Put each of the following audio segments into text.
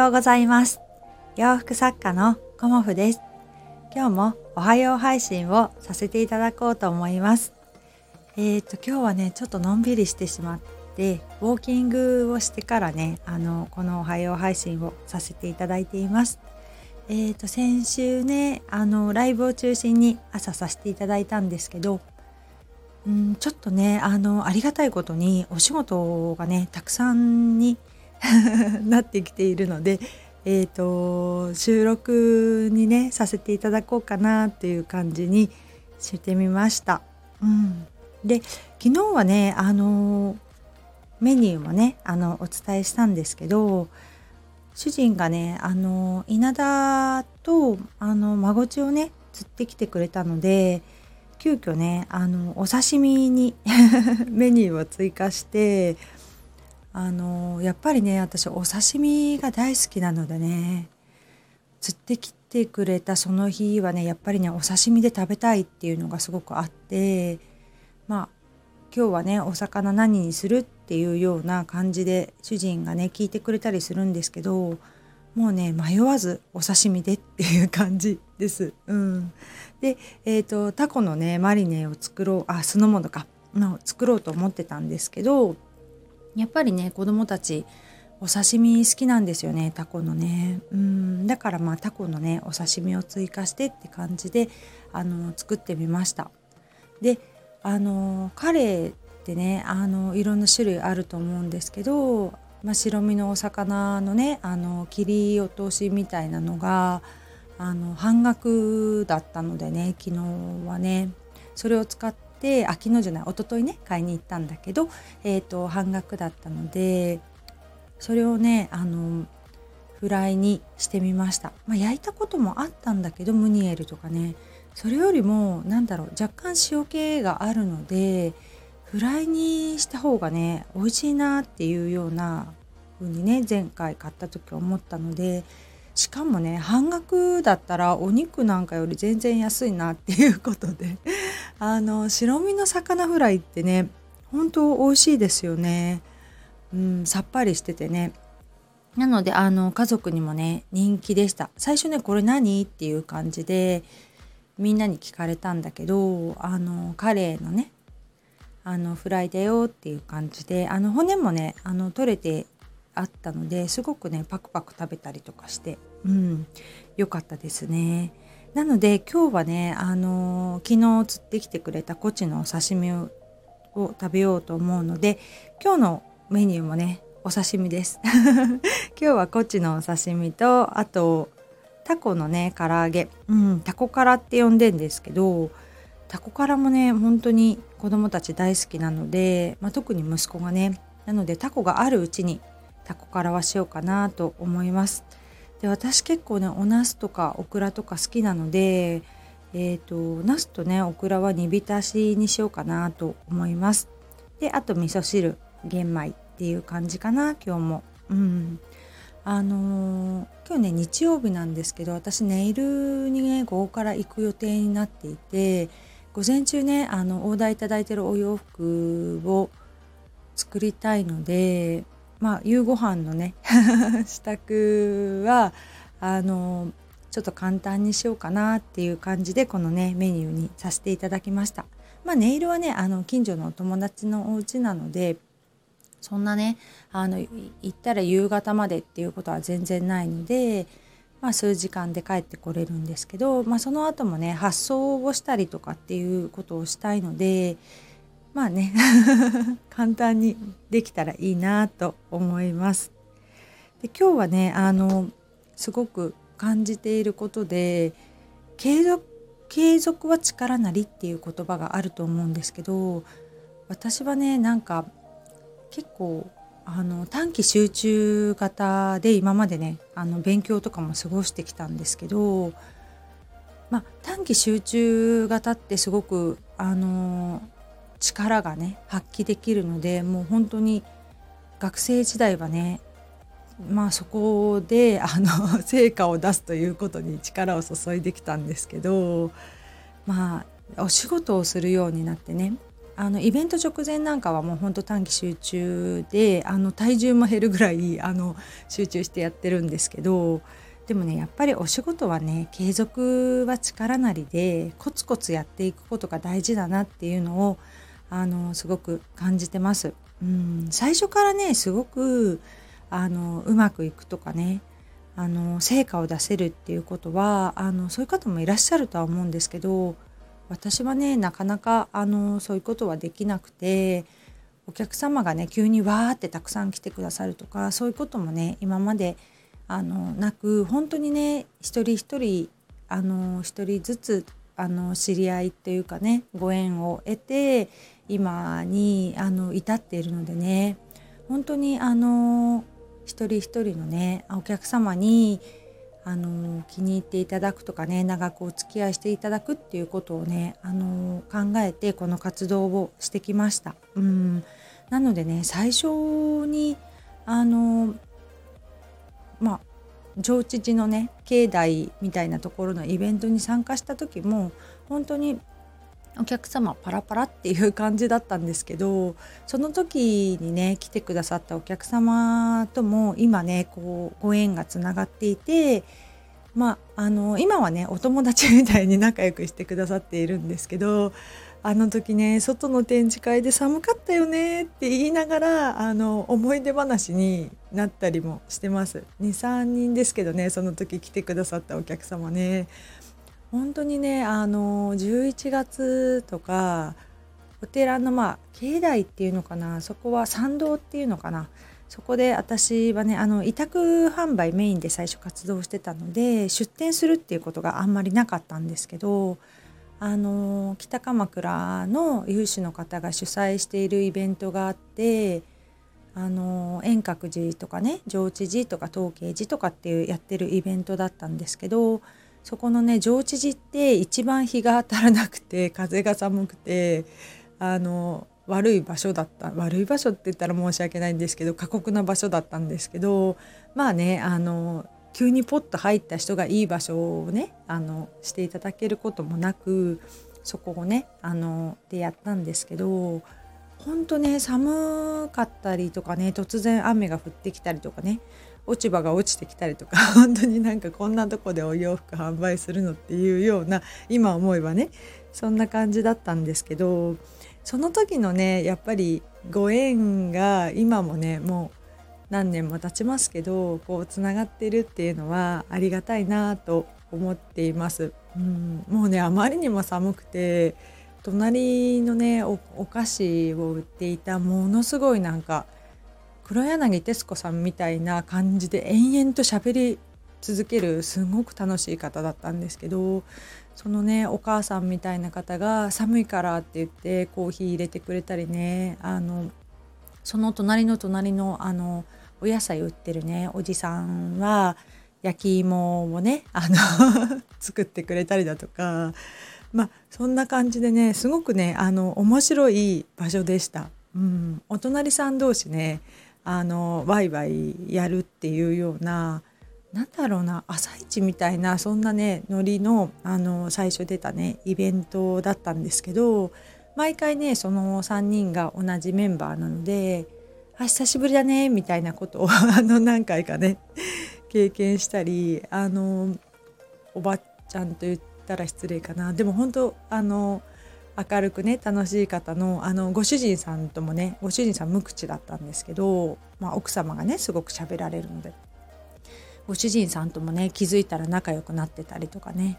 ようございます。洋服作家のコモフです。今日もおはよう配信をさせていただこうと思います。えーと今日はねちょっとのんびりしてしまってウォーキングをしてからねあのこのおはよう配信をさせていただいています。えーと先週ねあのライブを中心に朝させていただいたんですけどうん、ちょっとねあのありがたいことにお仕事がねたくさんに なってきているので、えーと、収録にねさせていただこうかなっていう感じにしてみました。うん、で昨日はねあのメニューもねあのお伝えしたんですけど主人がねあの稲田とあの孫地をね釣ってきてくれたので急遽ねあのお刺身に メニューを追加してあのやっぱりね私お刺身が大好きなのでね釣ってきてくれたその日はねやっぱりねお刺身で食べたいっていうのがすごくあってまあ今日はねお魚何にするっていうような感じで主人がね聞いてくれたりするんですけどもうね迷わずお刺身でっていう感じです。うん、で、えーと、タコのねマリネを作ろうあ酢の物かの作ろうと思ってたんですけどやっぱりね子供たちお刺身好きなんですよねタコのね。うん。だからまあタコのねお刺身を追加してって感じであの作ってみました。であのカレーってねあのいろんな種類あると思うんですけど、まあ、白身のお魚のねあの切り落としみたいなのがあの半額だったのでね昨日はねそれを使ってであ昨日じゃない一昨日ね買いに行ったんだけど、えーと、半額だったのでそれをねあのフライにしてみました、まあ、焼いたこともあったんだけどムニエルとかね。それよりも何だろう若干塩気があるのでフライにした方がね美味しいなっていうような風にね前回買った時思ったのでしかもね半額だったらお肉なんかより全然安いなっていうことであの白身の魚フライってね本当美味しいですよね、うん、さっぱりしててね。なのであの家族にもね人気でした。最初ねこれ何？っていう感じでみんなに聞かれたんだけどあのカレーのねあのフライだよっていう感じであの骨もねあの取れてあったのですごくねパクパク食べたりとかしてうん良かったですね。なので今日はね、あのー、昨日釣ってきてくれたコチのお刺身を食べようと思うので今日のメニューもねお刺身です 今日はコチのお刺身とあとタコのね唐揚げ、うん、タコ辛って呼んでんですけどタコ辛もね本当に子供たち大好きなので、まあ、特に息子がねなのでタコがあるうちにタコ辛はしようかなと思います。で私結構ねお茄子とかオクラとか好きなのでえーと、茄子とねオクラは煮浸しにしようかなと思います。であと味噌汁玄米っていう感じかな今日も。うん。あのー、今日ね日曜日なんですけど私ネイルにね午後から行く予定になっていて午前中ねあのオーダーいただいてるお洋服を作りたいのでまあ夕ご飯のね 支度はあのちょっと簡単にしようかなっていう感じでこのねメニューにさせていただきました。まあ、ネイルはねあの近所のお友達のお家なのでそんなねあの行ったら夕方までっていうことは全然ないので、まあ、数時間で帰ってこれるんですけど、まあ、その後もね発送をしたりとかっていうことをしたいのでまあね 簡単にできたらいいなと思います。で今日はねあのすごく感じていることで継続継続は力なりっていう言葉があると思うんですけど私はねなんか結構あの短期集中型で今までねあの勉強とかも過ごしてきたんですけど、まあ、短期集中型ってすごくあの力がね発揮できるのでもう本当に学生時代はねまあそこで あの成果を出すということに力を注いできたんですけどまあお仕事をするようになってねあのイベント直前なんかはもうほんと短期集中であの体重も減るぐらいあの集中してやってるんですけどでもねやっぱりお仕事はね継続は力なりでコツコツやっていくことが大事だなっていうのをあのすごく感じてます。うん最初からねすごくあのうまくいくとかねあの成果を出せるっていうことはあのそういう方もいらっしゃるとは思うんですけど私はねなかなかあのそういうことはできなくてお客様がね急にわーってたくさん来てくださるとかそういうこともね今まであのなく本当にね一人一人あの一人ずつあの知り合いっていうかねご縁を得て今にあの至っているのでね本当にあの一人一人のねお客様にあの気に入っていただくとかね長くお付き合いしていただくっていうことをねあの考えてこの活動をしてきました。うんなのでね最初にあのまあ上知寺のね境内みたいなところのイベントに参加した時も本当にお客様パラパラっていう感じだったんですけどその時にね来てくださったお客様とも今ねこうご縁がつながっていてまああの今はねお友達みたいに仲良くしてくださっているんですけどあの時ね外の展示会で寒かったよねって言いながらあの思い出話になったりもしてます。23人ですけどねその時来てくださったお客様ね。本当にねあの11月とかお寺のまあ境内っていうのかなそこは参道っていうのかなそこで私はねあの委託販売メインで最初活動してたので出店するっていうことがあんまりなかったんですけどあの北鎌倉の有志の方が主催しているイベントがあってあの遠隔寺とかね上智寺とか東慶寺とかっていうやってるイベントだったんですけどそこのね上智寺って一番日が当たらなくて 風が寒くてあの悪い場所だった。悪い場所って言ったら申し訳ないんですけど過酷な場所だったんですけどまあねあの急にポッと入った人がいい場所をねあのしていただけることもなくそこをねあのでやったんですけど本当ね寒かったりとかね突然雨が降ってきたりとかね落ち葉が落ちてきたりとか 本当になんかこんなとこでお洋服販売するのっていうような今思えばねそんな感じだったんですけどその時のねやっぱりご縁が今もねもう何年も経ちますけどこうつながってるっていうのはありがたいなと思っています。うん、もうねあまりにも寒くて隣のねお菓子を売っていたものすごいなんか黒柳徹子さんみたいな感じで延々と喋り続けるすごく楽しい方だったんですけどそのねお母さんみたいな方が寒いからって言ってコーヒー入れてくれたりねあのその隣の隣のあのお野菜売ってるねおじさんは焼き芋をねあの 作ってくれたりだとかまあそんな感じでねすごくねあの面白い場所でした。うん、お隣さん同士ねあのワイワイやるっていうような何だろうな朝市みたいなそんなねノリのあの最初出たねイベントだったんですけど毎回ねその3人が同じメンバーなので「あ久しぶりだね」みたいなことを あの何回かね経験したりあのおばちゃんと言ったら失礼かな。でも本当あの明るくね楽しい方のあのご主人さんともねご主人さん無口だったんですけど、まあ、奥様がねすごく喋られるのでご主人さんともね気づいたら仲良くなってたりとかね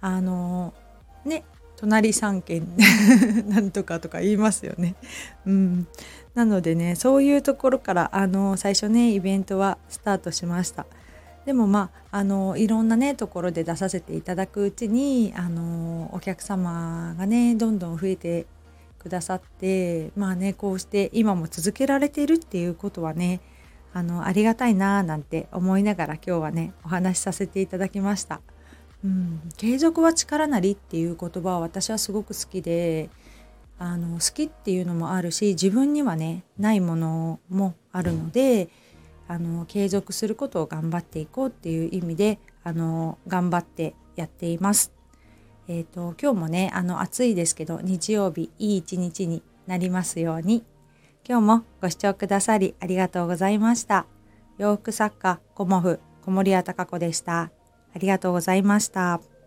あのね隣3軒 なんとかとか言いますよね。うん、なのでねそういうところからあの最初ねイベントはスタートしました。でもまああのいろんなねところで出させていただくうちにあのお客様がねどんどん増えてくださってまあねこうして今も続けられているっていうことはねあのありがたいななんて思いながら今日はねお話しさせていただきました。うん、継続は力なりっていう言葉は私はすごく好きであの好きっていうのもあるし自分にはねないものもあるのであの継続することを頑張っていこうっていう意味であの頑張ってやっています。えっ、ー、と今日もねあの暑いですけど日曜日いい一日になりますように今日もご視聴くださりありがとうございました洋服作家コモフ小森屋隆子でしたありがとうございました。